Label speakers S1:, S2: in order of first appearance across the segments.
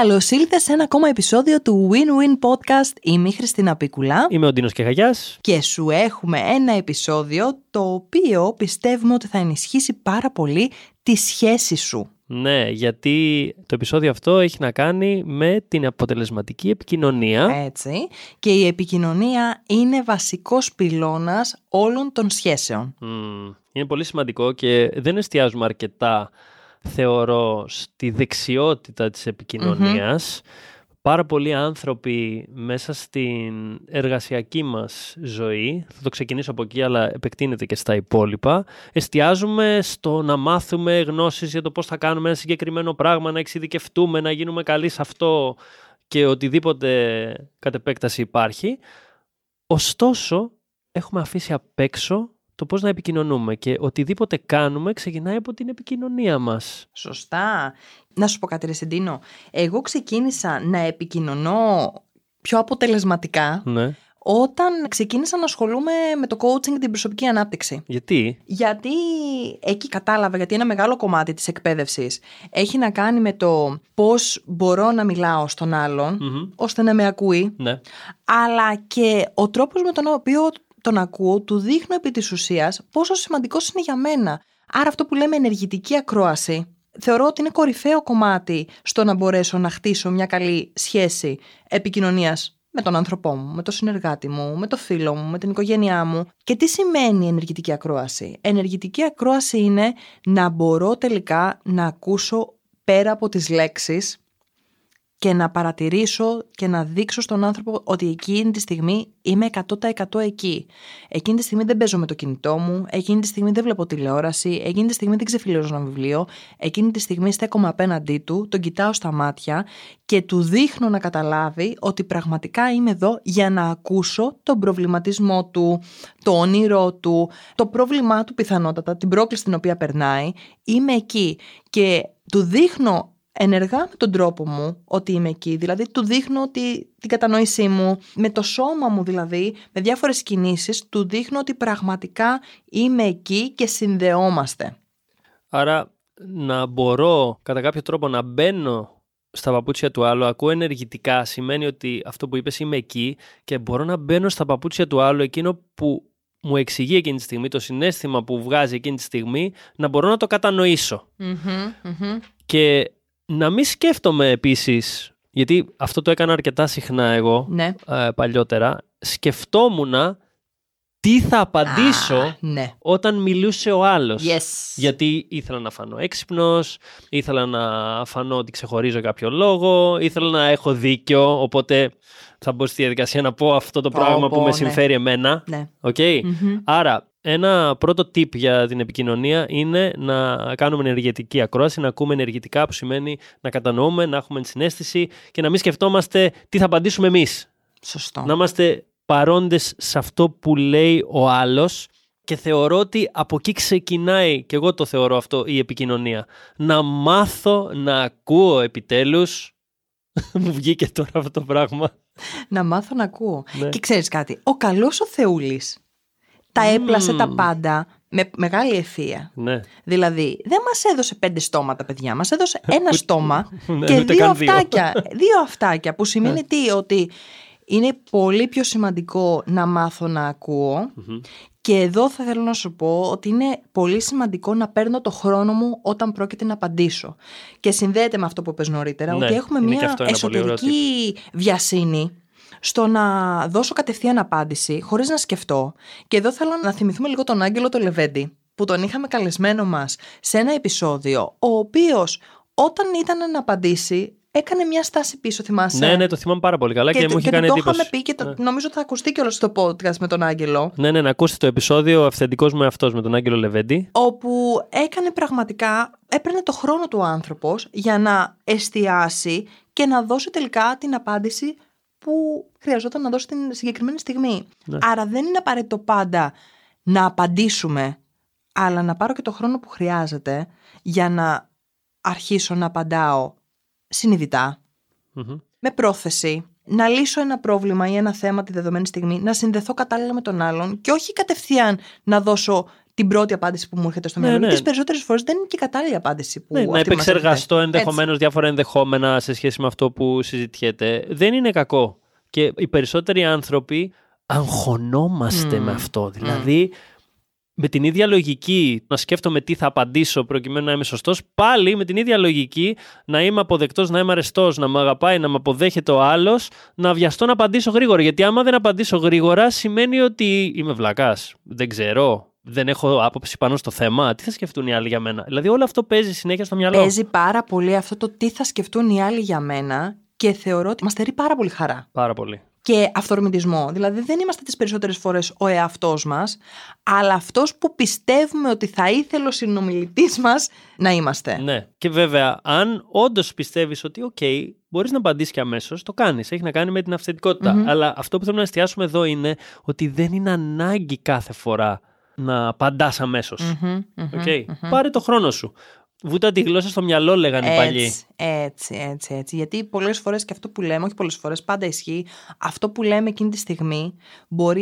S1: Καλώς ήλθες σε ένα ακόμα επεισόδιο του Win-Win Podcast. Είμαι η Χριστίνα Πίκουλα.
S2: Είμαι ο Ντίνος Κεχαγιάς.
S1: Και σου έχουμε ένα επεισόδιο το οποίο πιστεύουμε ότι θα ενισχύσει πάρα πολύ τη σχέση σου.
S2: Ναι, γιατί το επεισόδιο αυτό έχει να κάνει με την αποτελεσματική επικοινωνία.
S1: Έτσι. Και η επικοινωνία είναι βασικός πυλώνας όλων των σχέσεων.
S2: είναι πολύ σημαντικό και δεν εστιάζουμε αρκετά θεωρώ στη δεξιότητα της επικοινωνίας. Πάρα πολλοί άνθρωποι μέσα στην εργασιακή μας ζωή, θα το ξεκινήσω από εκεί αλλά επεκτείνεται και στα υπόλοιπα, εστιάζουμε στο να μάθουμε γνώσεις για το πώς θα κάνουμε ένα συγκεκριμένο πράγμα, να εξειδικευτούμε, να γίνουμε καλοί σε αυτό και οτιδήποτε κατ' επέκταση υπάρχει. Ωστόσο, έχουμε αφήσει απ' έξω το πώς να επικοινωνούμε και οτιδήποτε κάνουμε ξεκινάει από την επικοινωνία μας.
S1: Σωστά. Να σου πω κάτι ρε Εγώ ξεκίνησα να επικοινωνώ πιο αποτελεσματικά
S2: ναι.
S1: όταν ξεκίνησα να ασχολούμαι με το coaching την προσωπική ανάπτυξη.
S2: Γιατί;
S1: Γιατί εκεί κατάλαβα, γιατί ένα μεγάλο κομμάτι της εκπαίδευσης έχει να κάνει με το πώς μπορώ να μιλάω στον αλλον ώστε να με ακούει,
S2: ναι.
S1: αλλά και ο τρόπος με τον οποίο τον ακούω, του δείχνω επί της ουσίας πόσο σημαντικός είναι για μένα. Άρα αυτό που λέμε ενεργητική ακρόαση, θεωρώ ότι είναι κορυφαίο κομμάτι στο να μπορέσω να χτίσω μια καλή σχέση επικοινωνίας με τον άνθρωπό μου, με τον συνεργάτη μου, με το φίλο μου, με την οικογένειά μου. Και τι σημαίνει ενεργητική ακρόαση; Ενεργητική ακρόαση είναι να μπορώ τελικά να ακούσω πέρα από τις λέξεις και να παρατηρήσω και να δείξω στον άνθρωπο ότι εκείνη τη στιγμή είμαι 100% εκεί. Εκείνη τη στιγμή δεν παίζω με το κινητό μου, εκείνη τη στιγμή δεν βλέπω τηλεόραση, εκείνη τη στιγμή δεν ξεφυλίζω ένα βιβλίο, εκείνη τη στιγμή στέκομαι απέναντί του, τον κοιτάω στα μάτια και του δείχνω να καταλάβει ότι πραγματικά είμαι εδώ για να ακούσω τον προβληματισμό του, το όνειρό του, το πρόβλημά του πιθανότατα, την πρόκληση την οποία περνάει. Είμαι εκεί και του δείχνω ενεργά με τον τρόπο μου ότι είμαι εκεί. Δηλαδή του δείχνω ότι, την κατανόησή μου, με το σώμα μου δηλαδή, με διάφορες κινήσεις, του δείχνω ότι πραγματικά είμαι εκεί και συνδεόμαστε.
S2: Άρα να μπορώ κατά κάποιο τρόπο να μπαίνω στα παπούτσια του άλλου, ακούω ενεργητικά, σημαίνει ότι αυτό που είπες είμαι εκεί και μπορώ να μπαίνω στα παπούτσια του άλλου εκείνο που μου εξηγεί εκείνη τη στιγμή, το συνέστημα που βγάζει εκείνη τη στιγμή, να μπορώ να το κατανοησω Και να μην σκέφτομαι επίσης, γιατί αυτό το έκανα αρκετά συχνά εγώ
S1: ναι.
S2: ε, παλιότερα, σκεφτόμουν τι θα απαντήσω
S1: ναι.
S2: όταν μιλούσε ο άλλος.
S1: Yes.
S2: Γιατί ήθελα να φανώ έξυπνος, ήθελα να φανώ ότι ξεχωρίζω κάποιο λόγο, ήθελα να έχω δίκιο, οπότε θα μπω στη διαδικασία να πω αυτό το πράγμα που με ναι. συμφέρει εμένα.
S1: Ναι.
S2: Okay? Άρα ένα πρώτο tip για την επικοινωνία είναι να κάνουμε ενεργετική ακρόαση, να ακούμε ενεργητικά που σημαίνει να κατανοούμε, να έχουμε συνέστηση και να μην σκεφτόμαστε τι θα απαντήσουμε εμείς.
S1: Σωστό.
S2: Να είμαστε παρόντες σε αυτό που λέει ο άλλος και θεωρώ ότι από εκεί ξεκινάει, και εγώ το θεωρώ αυτό, η επικοινωνία. Να μάθω να ακούω επιτέλους. Μου βγήκε τώρα αυτό το πράγμα.
S1: Να μάθω να ακούω. Ναι. Και ξέρεις κάτι, ο καλός ο Θεούλης τα έπλασε τα πάντα με μεγάλη ευθεία.
S2: Ναι.
S1: Δηλαδή, δεν μας έδωσε πέντε στόματα, παιδιά. Μας έδωσε ένα στόμα ναι, και δύο αυτάκια. δύο αυτάκια, που σημαίνει ναι. τι, ότι είναι πολύ πιο σημαντικό να μάθω να ακουω Και εδώ θα θέλω να σου πω ότι είναι πολύ σημαντικό να παίρνω το χρόνο μου όταν πρόκειται να απαντήσω. Και συνδέεται με αυτό που είπες νωρίτερα,
S2: ναι,
S1: ότι έχουμε μια εσωτερική βιασύνη στο να δώσω κατευθείαν απάντηση, χωρίς να σκεφτώ. Και εδώ θέλω να θυμηθούμε λίγο τον Άγγελο το Λεβέντη, που τον είχαμε καλεσμένο μας σε ένα επεισόδιο, ο οποίος όταν ήταν να απαντήσει, έκανε μια στάση πίσω, θυμάσαι;
S2: Ναι, ναι, το θυμάμαι πάρα πολύ καλά και, και μου είχε κάνει εντύπωση.
S1: Το είχαμε πει και το, ναι. νομίζω ότι θα ακουστεί και όλο στο podcast με τον Άγγελο.
S2: Ναι, ναι, να ακούσετε το επεισόδιο αυθεντικός μου εαυτός με τον Άγγελο Λεβέντη.
S1: Όπου έκανε πραγματικά, έπαιρνε το χρόνο του άνθρωπος για να εστιάσει και να δώσει τελικά την απάντηση που χρειαζόταν να δώσει την συγκεκριμένη στιγμή. Ναι. Άρα δεν είναι απαραίτητο πάντα να απαντήσουμε, αλλά να πάρω και το χρόνο που χρειάζεται για να αρχίσω να απαντάω με πρόθεση, να λύσω ένα πρόβλημα ή ένα θέμα τη δεδομένη στιγμή, να συνδεθώ κατάλληλα με τον άλλον και όχι κατευθείαν να δώσω την πρώτη απάντηση που μου έρχεται στο
S2: Ναι,
S1: μυαλό.
S2: ναι.
S1: Και τι περισσότερες φορές δεν είναι και η κατάλληλη απάντηση που.
S2: Ναι, να
S1: αυτή μας
S2: επεξεργαστώ
S1: έρχεται.
S2: ενδεχομένως διάφορα ενδεχόμενα σε σχέση με αυτό που συζητιέται. Δεν είναι κακό. Και οι περισσότεροι άνθρωποι αγχωνόμαστε
S1: Μμμ.
S2: με αυτό. Δηλαδή, με την ίδια λογική να σκέφτομαι τι θα απαντήσω προκειμένου να είμαι σωστός, πάλι με την ίδια λογική να είμαι αποδεκτός, να είμαι αρεστός, να με αγαπάει, να με αποδέχεται ο άλλος, να βιαστώ να απαντήσω γρήγορα. Γιατί άμα δεν απαντήσω γρήγορα, σημαίνει ότι είμαι βλακάς. Δεν ξέρω. Δεν έχω άποψη πάνω στο θέμα. Τι θα σκεφτούν οι άλλοι για μένα; Δηλαδή, όλο αυτό παίζει συνέχεια στο μυαλό.
S1: Παίζει πάρα πολύ αυτό το τι θα σκεφτούν οι άλλοι για μένα και θεωρώ ότι μας στερεί πάρα πολύ χαρά.
S2: Πάρα πολύ.
S1: Και αυθορμητισμό. Δηλαδή δεν είμαστε τις περισσότερες φορές ο εαυτός μας, αλλά αυτός που πιστεύουμε ότι θα ήθελε ο συνομιλητής μας να είμαστε.
S2: Ναι. Και βέβαια, αν όντως πιστεύεις ότι, οκ, μπορείς να απαντήσεις και αμέσως, το κάνεις. Έχει να κάνει με την αυθεντικοτητα
S1: Μμμ.
S2: Αλλά αυτό που θέλω να εστιάσουμε εδώ είναι ότι δεν είναι ανάγκη κάθε φορά να απαντάς αμέσως.
S1: Μμμ, μμμ, μμμ.
S2: Πάρε το χρόνο σου. Βούτα τη γλώσσα στο μυαλό, λέγανε οι παλιοί.
S1: Έτσι, έτσι, έτσι, έτσι. Γιατί πολλές φορές και αυτό που λέμε, όχι πολλές φορές, πάντα ισχύει, αυτό που λέμε εκείνη τη στιγμή μπορεί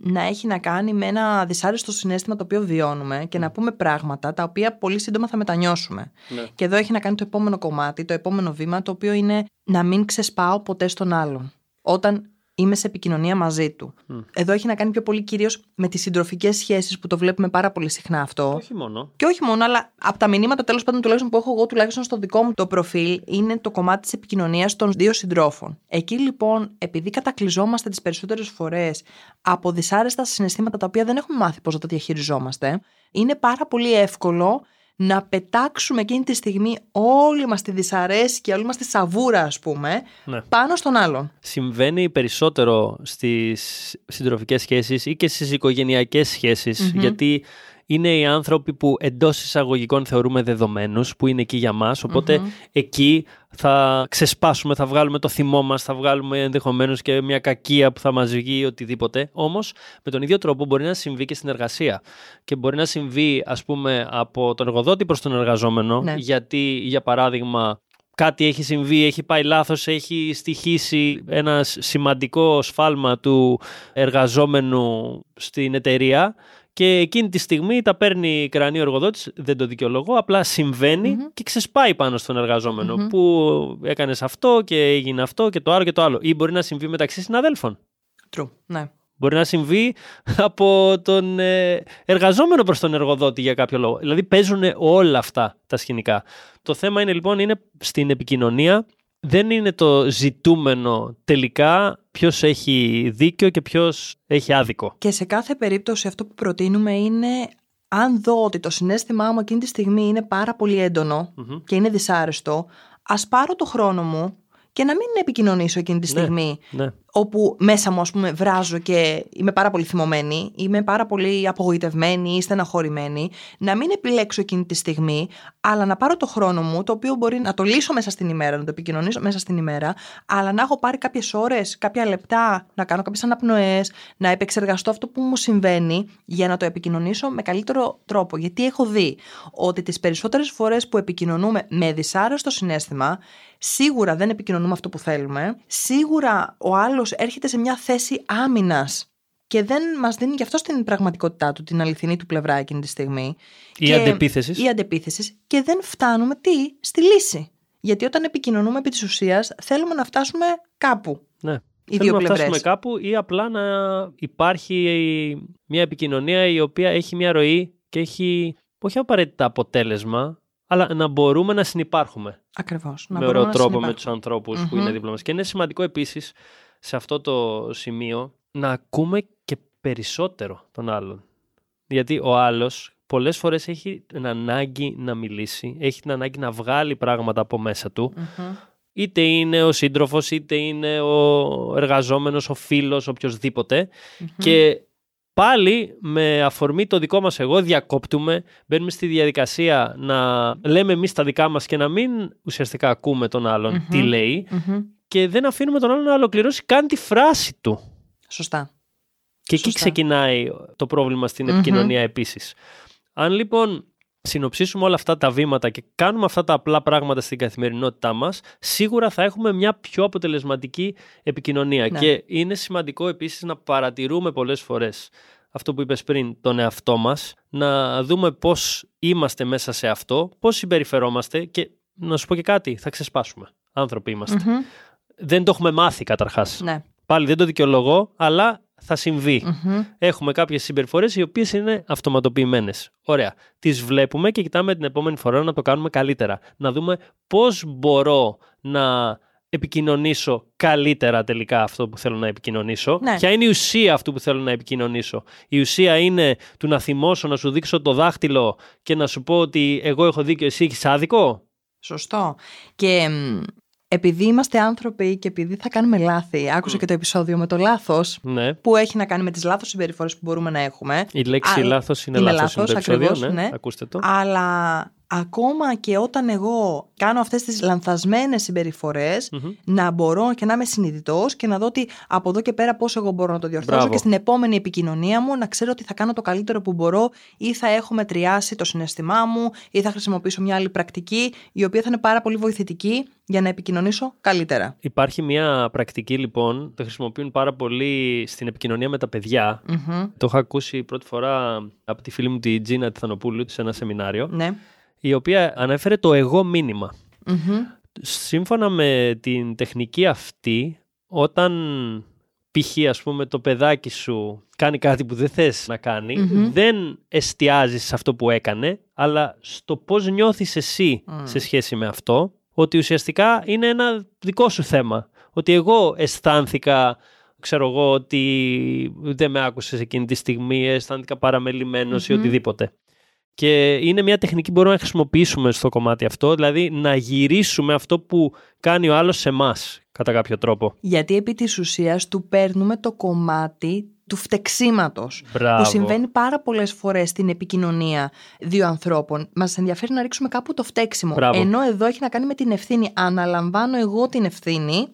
S1: να έχει να κάνει με ένα δυσάρεστο συνέστημα το οποίο βιώνουμε και να πούμε πράγματα τα οποία πολύ σύντομα θα μετανιώσουμε.
S2: Ναι.
S1: Και εδώ έχει να κάνει το επόμενο κομμάτι, το επόμενο βήμα, το οποίο είναι να μην ξεσπάω ποτέ στον άλλον. Όταν είμαι σε επικοινωνία μαζί του.
S2: Μμ.
S1: Εδώ έχει να κάνει πιο πολύ κυρίως με τις συντροφικές σχέσεις που το βλέπουμε πάρα πολύ συχνά αυτό.
S2: Όχι μόνο.
S1: Και όχι μόνο, αλλά από τα μηνύματα τέλος πάντων τουλάχιστον που έχω εγώ τουλάχιστον στο δικό μου το προφίλ, είναι το κομμάτι της επικοινωνίας των δύο συντρόφων. Εκεί λοιπόν, επειδή κατακλυζόμαστε τις περισσότερες φορές από δυσάρεστα συναισθήματα τα οποία δεν έχουμε μάθει πώ να τα διαχειριζόμαστε, είναι πάρα πολύ εύκολο να πετάξουμε εκείνη τη στιγμή όλη μας τη δυσαρέσκεια, όλη μας τη σαβούρα ας πούμε,
S2: Ναι.
S1: πάνω στον άλλον.
S2: Συμβαίνει περισσότερο στις συντροφικές σχέσεις ή και στις οικογενειακές σχέσεις,
S1: Μμμ.
S2: γιατί είναι οι άνθρωποι που εντός εισαγωγικών θεωρούμε δεδομένους, που είναι εκεί για μας, οπότε
S1: Μμμ.
S2: εκεί θα ξεσπάσουμε, θα βγάλουμε το θυμό μας, θα βγάλουμε ενδεχομένως και μια κακία που θα μας βγει οτιδήποτε. Όμως με τον ίδιο τρόπο μπορεί να συμβεί και στην εργασία και μπορεί να συμβεί ας πούμε από τον εργοδότη προς τον εργαζόμενο,
S1: Ναι.
S2: γιατί για παράδειγμα κάτι έχει συμβεί, έχει πάει λάθος, έχει στοιχήσει ένα σημαντικό σφάλμα του εργαζόμενου στην εταιρεία και εκείνη τη στιγμή τα παίρνει κρανή ο εργοδότης, δεν το δικαιολογώ, απλά συμβαίνει
S1: Μμμ.
S2: και ξεσπάει πάνω στον εργαζόμενο
S1: Μμμ.
S2: που έκανες αυτό και έγινε αυτό και το άλλο και το άλλο. Ή μπορεί να συμβεί μεταξύ συναδέλφων.
S1: True, ναι.
S2: Μπορεί να συμβεί από τον ε, εργαζόμενο προς τον εργοδότη για κάποιο λόγο. Δηλαδή παίζουν όλα αυτά τα σκηνικά. Το θέμα είναι λοιπόν είναι στην επικοινωνία δεν είναι το ζητούμενο τελικά ποιος έχει δίκιο και ποιος έχει άδικο.
S1: Και σε κάθε περίπτωση αυτό που προτείνουμε είναι αν δω ότι το συνέστημά μου εκείνη τη στιγμή είναι πάρα πολύ έντονο
S2: Μμμ.
S1: και είναι δυσάρεστο, ας πάρω το χρόνο μου και να μην επικοινωνήσω εκείνη τη
S2: Ναι.
S1: στιγμή
S2: Ναι.
S1: Όπου μέσα μου ας πούμε βράζω και είμαι πάρα πολύ θυμωμένη, είμαι πάρα πολύ απογοητευμένη ή στεναχωρημένη, να μην επιλέξω εκείνη τη στιγμή, αλλά να πάρω το χρόνο μου, το οποίο μπορεί να το λύσω μέσα στην ημέρα, να το επικοινωνήσω μέσα στην ημέρα, αλλά να έχω πάρει κάποιες ώρες, κάποια λεπτά, να κάνω κάποιες αναπνοές, να επεξεργαστώ αυτό που μου συμβαίνει για να το επικοινωνήσω με καλύτερο τρόπο. Γιατί έχω δει ότι τις περισσότερες φορές που επικοινωνούμε με δυσάρεστο συνέστημα, σίγουρα δεν επικοινωνούμε αυτό που θέλουμε, σίγουρα ο άλλος έρχεται σε μια θέση άμυνας και δεν μας δίνει γι' αυτό στην πραγματικότητά του, την αληθινή του πλευρά εκείνη τη στιγμή.
S2: Ή
S1: Και-
S2: αντεπίθεσης.
S1: Ή αντεπίθεσης και δεν φτάνουμε τι, στη λύση. Γιατί όταν επικοινωνούμε επί της ουσίας θέλουμε να φτάσουμε κάπου.
S2: Ναι.
S1: Οι
S2: Θέλουμε
S1: δύο
S2: να
S1: πλευρές.
S2: φτάσουμε κάπου ή απλά να υπάρχει μια επικοινωνία η οποία έχει μια ροή και έχει όχι απαραίτητα αποτέλεσμα, αλλά να μπορούμε να συνεπάρχουμε
S1: Ακριβώς. Να
S2: με
S1: μπορούμε
S2: ωραίο
S1: να
S2: τρόπο με
S1: συνεπάρχουμε.
S2: τους ανθρώπους που
S1: Μμμ.
S2: είναι δίπλα μας. Και είναι σημαντικό επίσης σε αυτό το σημείο να ακούμε και περισσότερο τον άλλον. Γιατί ο άλλος πολλές φορές έχει την ανάγκη να μιλήσει, έχει την ανάγκη να βγάλει πράγματα από μέσα του
S1: Μμμ.
S2: είτε είναι ο σύντροφος, είτε είναι ο εργαζόμενος, ο φίλος, οποιοδήποτε. Και πάλι με αφορμή το δικό μας εγώ διακόπτουμε, μπαίνουμε στη διαδικασία να λέμε εμείς τα δικά μας και να μην ουσιαστικά ακούμε τον άλλον
S1: Μμμ.
S2: τι λέει
S1: Μμμ.
S2: Και δεν αφήνουμε τον άλλον να ολοκληρώσει καν τη φράση του.
S1: Σωστά.
S2: Και εκεί
S1: Σωστά.
S2: ξεκινάει το πρόβλημα στην
S1: Μμμ.
S2: επικοινωνία επίσης. Αν λοιπόν συνοψίσουμε όλα αυτά τα βήματα και κάνουμε αυτά τα απλά πράγματα στην καθημερινότητά μας, σίγουρα θα έχουμε μια πιο αποτελεσματική επικοινωνία.
S1: Ναι.
S2: Και είναι σημαντικό επίσης να παρατηρούμε πολλές φορές αυτό που είπες πριν, τον εαυτό μας, να δούμε πώς είμαστε μέσα σε αυτό, πώς συμπεριφερόμαστε και να σου πω και κάτι, θα ξεσπάσουμε. Άνθρωποι είμαστε. Δεν το έχουμε μάθει καταρχάς.
S1: Ναι.
S2: Πάλι δεν το δικαιολογώ, αλλά θα συμβεί. Έχουμε κάποιες συμπεριφορές οι οποίες είναι αυτοματοποιημένες. Ωραία. Τις βλέπουμε και κοιτάμε την επόμενη φορά να το κάνουμε καλύτερα. Να δούμε πώς μπορώ να επικοινωνήσω καλύτερα τελικά αυτό που θέλω να επικοινωνήσω.
S1: Ναι.
S2: Ποια είναι η ουσία αυτού που θέλω να επικοινωνήσω. Η ουσία είναι του να θυμώσω, να σου δείξω το δάχτυλο και να σου πω ότι εγώ έχω δίκιο, εσύ έχεις άδικο;
S1: Σωστό. Και μ, επειδή είμαστε άνθρωποι και επειδή θα κάνουμε λάθη, άκουσα και το επεισόδιο με το λάθος,
S2: Ναι.
S1: που έχει να κάνει με τις λάθος συμπεριφορές που μπορούμε να έχουμε.
S2: Η λέξη
S1: Α,
S2: λάθος είναι,
S1: είναι
S2: λάθος, είναι το
S1: λάθος,
S2: επεισόδιο.
S1: ακριβώς,
S2: ναι.
S1: ναι.
S2: Ακούστε το.
S1: Αλλά ακόμα και όταν εγώ κάνω αυτές τις λανθασμένες συμπεριφορές,
S2: Μμμ.
S1: να μπορώ και να είμαι συνειδητός και να δω ότι από εδώ και πέρα πώς εγώ μπορώ να το διορθώσω
S2: Μπράβο.
S1: και στην επόμενη επικοινωνία μου να ξέρω ότι θα κάνω το καλύτερο που μπορώ ή θα έχω μετριάσει το συναισθημά μου ή θα χρησιμοποιήσω μια άλλη πρακτική η οποία θα είναι πάρα πολύ βοηθητική για να επικοινωνήσω καλύτερα.
S2: Υπάρχει μια πρακτική λοιπόν, το χρησιμοποιούν πάρα πολύ στην επικοινωνία με τα παιδιά.
S1: Μμμ.
S2: Το έχω ακούσει πρώτη φορά από τη φίλη μου τη Τζίνα Τιθανοπούλου σε ένα σεμινάριο,
S1: Ναι.
S2: Η οποία ανέφερε το εγώ μήνυμα.
S1: Μμμ.
S2: Σύμφωνα με την τεχνική αυτή, όταν π.χ. ας πούμε το παιδάκι σου κάνει κάτι που δεν θες να κάνει,
S1: Μμμ.
S2: δεν εστιάζεις σε αυτό που έκανε, αλλά στο πώς νιώθεις εσύ
S1: Μμ.
S2: σε σχέση με αυτό, ότι ουσιαστικά είναι ένα δικό σου θέμα. Ότι εγώ αισθάνθηκα, ξέρω εγώ, ότι δεν με άκουσες εκείνη τη στιγμή, αισθάνθηκα παραμελημένος ή
S1: Μμμ.
S2: οτιδήποτε. Και είναι μια τεχνική που μπορούμε να χρησιμοποιήσουμε στο κομμάτι αυτό, δηλαδή να γυρίσουμε αυτό που κάνει ο άλλος σε εμά κατά κάποιο τρόπο.
S1: Γιατί επί της ουσίας του παίρνουμε το κομμάτι του φτεξίματος
S2: Μπράβο.
S1: που συμβαίνει πάρα πολλές φορές στην επικοινωνία δύο ανθρώπων. Μας ενδιαφέρει να ρίξουμε κάπου το φταίξιμο.
S2: Μπράβο.
S1: Ενώ εδώ έχει να κάνει με την ευθύνη. Αναλαμβάνω εγώ την ευθύνη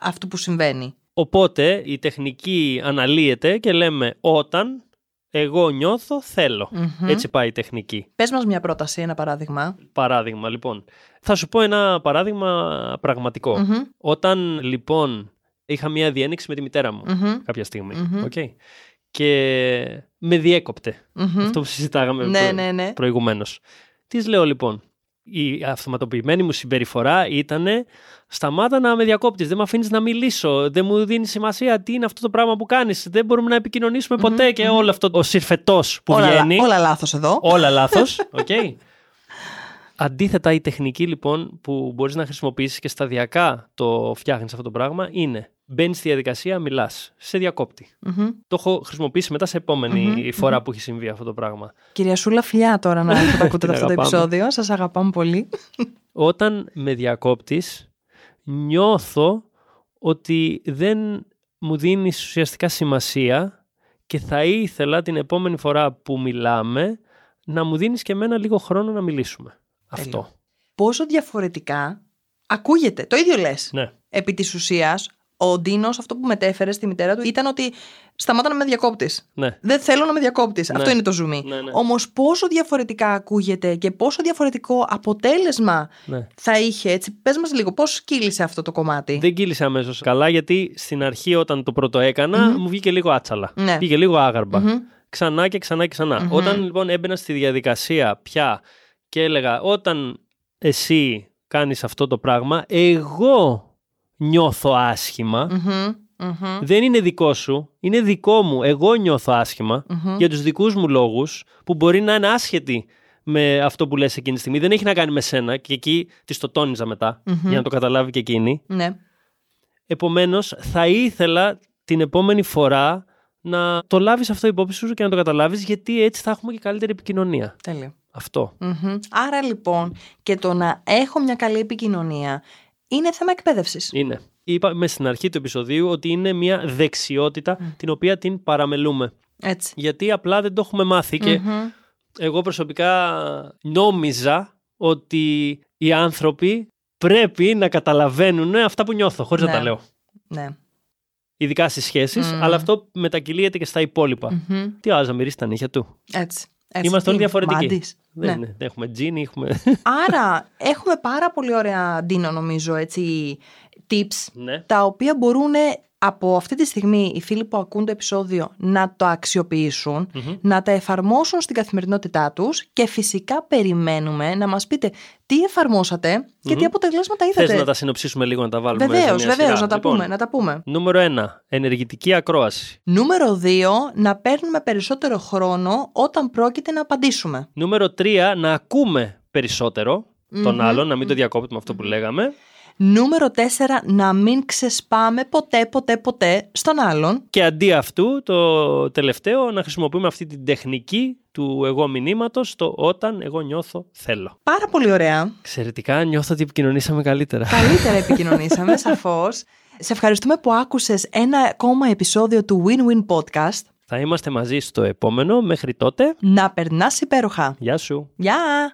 S1: αυτού που συμβαίνει.
S2: Οπότε η τεχνική αναλύεται και λέμε όταν εγώ νιώθω θέλω.
S1: Μμμ.
S2: Έτσι πάει η τεχνική.
S1: Πες μας μια πρόταση, ένα παράδειγμα.
S2: Παράδειγμα λοιπόν. Θα σου πω ένα παράδειγμα πραγματικό.
S1: Μμμ.
S2: Όταν λοιπόν είχα μια διένεξη με τη μητέρα μου
S1: Μμμ.
S2: κάποια στιγμή.
S1: Μμμ.
S2: οκ. Και με διέκοπτε.
S1: Μμμ.
S2: Αυτό που συζητάγαμε
S1: Ναι,
S2: προ...
S1: ναι, ναι.
S2: προηγουμένως. Της λέω λοιπόν. Η αυτοματοποιημένη μου συμπεριφορά ήταν σταμάτα να με διακόπτεις, δεν με αφήνεις να μιλήσω, δεν μου δίνεις σημασία τι είναι αυτό το πράγμα που κάνεις, δεν μπορούμε να επικοινωνήσουμε ποτέ και όλο αυτό ο συρφετός που
S1: όλα,
S2: βγαίνει.
S1: όλα λάθος εδώ.
S2: Όλα λάθος. οκ. Αντίθετα, η τεχνική λοιπόν που μπορείς να χρησιμοποιήσεις και σταδιακά το φτιάχνεις αυτό το πράγμα είναι μπαίνει στη διαδικασία, μιλάς, σε διακόπτη.
S1: Μμμ.
S2: Το έχω χρησιμοποιήσει μετά σε επόμενη
S1: Μμμ,
S2: φορά που έχει συμβεί αυτό το πράγμα.
S1: Κυρία Σούλα, φιλιά τώρα να το ακούτε
S2: Την
S1: αυτό το
S2: αγαπάμε.
S1: επεισόδιο. Σας αγαπάμε πολύ.
S2: Όταν με διακόπτεις, νιώθω ότι δεν μου δίνεις ουσιαστικά σημασία και θα ήθελα την επόμενη φορά που μιλάμε να μου δίνεις και εμένα λίγο χρόνο να μιλήσουμε. Αυτό.
S1: Πόσο διαφορετικά ακούγεται. Το ίδιο λες.
S2: Ναι.
S1: επί της ουσίας, ο Ντίνος αυτό που μετέφερε στη μητέρα του ήταν ότι σταμάτα να με διακόπτει.
S2: Ναι.
S1: Δεν θέλω να με διακόπτεις.
S2: Ναι.
S1: Αυτό είναι το ζουμί.
S2: Ναι, ναι.
S1: Όμως, πόσο διαφορετικά ακούγεται και πόσο διαφορετικό αποτέλεσμα
S2: ναι.
S1: θα είχε. Έτσι, πες μας λίγο, πώς κύλησε αυτό το κομμάτι;
S2: Δεν κύλησε αμέσως καλά γιατί στην αρχή όταν το πρώτο έκανα
S1: Μμμ.
S2: μου βγήκε λίγο άτσαλα.
S1: Ναι.
S2: Πήγε λίγο άγαρμπα.
S1: Μμμ.
S2: Ξανά και ξανά και ξανά.
S1: Μμμ.
S2: Όταν λοιπόν έμπαινα στη διαδικασία πια και έλεγα όταν εσύ κάνεις αυτό το πράγμα εγώ νιώθω άσχημα
S1: Μμμ, μμμ,
S2: δεν είναι δικό σου, είναι δικό μου. Εγώ νιώθω άσχημα
S1: μμμ.
S2: για τους δικούς μου λόγους που μπορεί να είναι άσχετοι με αυτό που λες εκείνη τη στιγμή. Δεν έχει να κάνει με σένα και εκεί τη το τόνιζα μετά
S1: Μμμ.
S2: για να το καταλάβει και εκείνη.
S1: Ναι.
S2: Επομένως θα ήθελα την επόμενη φορά να το λάβεις αυτό υπόψη σου και να το καταλάβεις γιατί έτσι θα έχουμε και καλύτερη επικοινωνία.
S1: Τέλειο.
S2: Αυτό.
S1: Μμμ. Άρα λοιπόν και το να έχω μια καλή επικοινωνία είναι θέμα εκπαίδευσης.
S2: Είναι. Είπαμε στην αρχή του επεισοδίου ότι είναι μια δεξιότητα την οποία την παραμελούμε.
S1: Έτσι.
S2: Γιατί απλά δεν το έχουμε μάθει και
S1: Μμμ.
S2: εγώ προσωπικά νόμιζα ότι οι άνθρωποι πρέπει να καταλαβαίνουν αυτά που νιώθω, χωρίς να
S1: Ναι.
S2: τα λέω.
S1: Ναι.
S2: Ειδικά στις σχέσεις,
S1: Μμμ.
S2: αλλά αυτό μετακυλίεται και στα υπόλοιπα.
S1: Μμμ.
S2: Τι άλλος να μυρίσει τα νύχια του;
S1: Έτσι. Έτσι.
S2: Είμαστε όλοι
S1: Τι,
S2: διαφορετικοί.
S1: μάντης.
S2: Δεν,
S1: Ναι.
S2: είναι. έχουμε τζιν, έχουμε...
S1: Άρα έχουμε πάρα πολύ ωραία Ντίνο νομίζω έτσι tips
S2: Ναι.
S1: τα οποία μπορούν από αυτή τη στιγμή οι φίλοι που ακούν το επεισόδιο να το αξιοποιησουν να τα εφαρμόσουν στην καθημερινότητά τους και φυσικά περιμένουμε να μας πείτε τι εφαρμόσατε και τι αποτελέσματα είδατε.
S2: Θες να τα συνοψίσουμε λίγο να τα βάλουμε
S1: Βεβαίως,
S2: σε μια
S1: βεβαίως,
S2: σειρά.
S1: να τα
S2: Λοιπόν,
S1: πούμε, να τα πούμε.
S2: Νούμερο 1. Ενεργητική ακρόαση.
S1: Νούμερο 2, να παίρνουμε περισσότερο χρόνο όταν πρόκειται να απαντήσουμε.
S2: Νούμερο 3. Να ακούμε περισσότερο τον άλλον, να μην το διακόπτουμε αυτό που λέγαμε.
S1: Νούμερο 4, να μην ξεσπάμε ποτέ, ποτέ, ποτέ στον άλλον.
S2: Και αντί αυτού, το τελευταίο, να χρησιμοποιούμε αυτή την τεχνική του εγώ μηνύματος το όταν εγώ νιώθω θέλω.
S1: Πάρα πολύ ωραία.
S2: Εξαιρετικά, νιώθω ότι επικοινωνήσαμε καλύτερα.
S1: Καλύτερα επικοινωνήσαμε, σαφώς. Σε ευχαριστούμε που άκουσες ένα ακόμα επεισόδιο του Win-Win Podcast.
S2: Θα είμαστε μαζί στο επόμενο. Μέχρι τότε,
S1: Να περνάς υπέροχα.
S2: γεια σου.
S1: Γεια!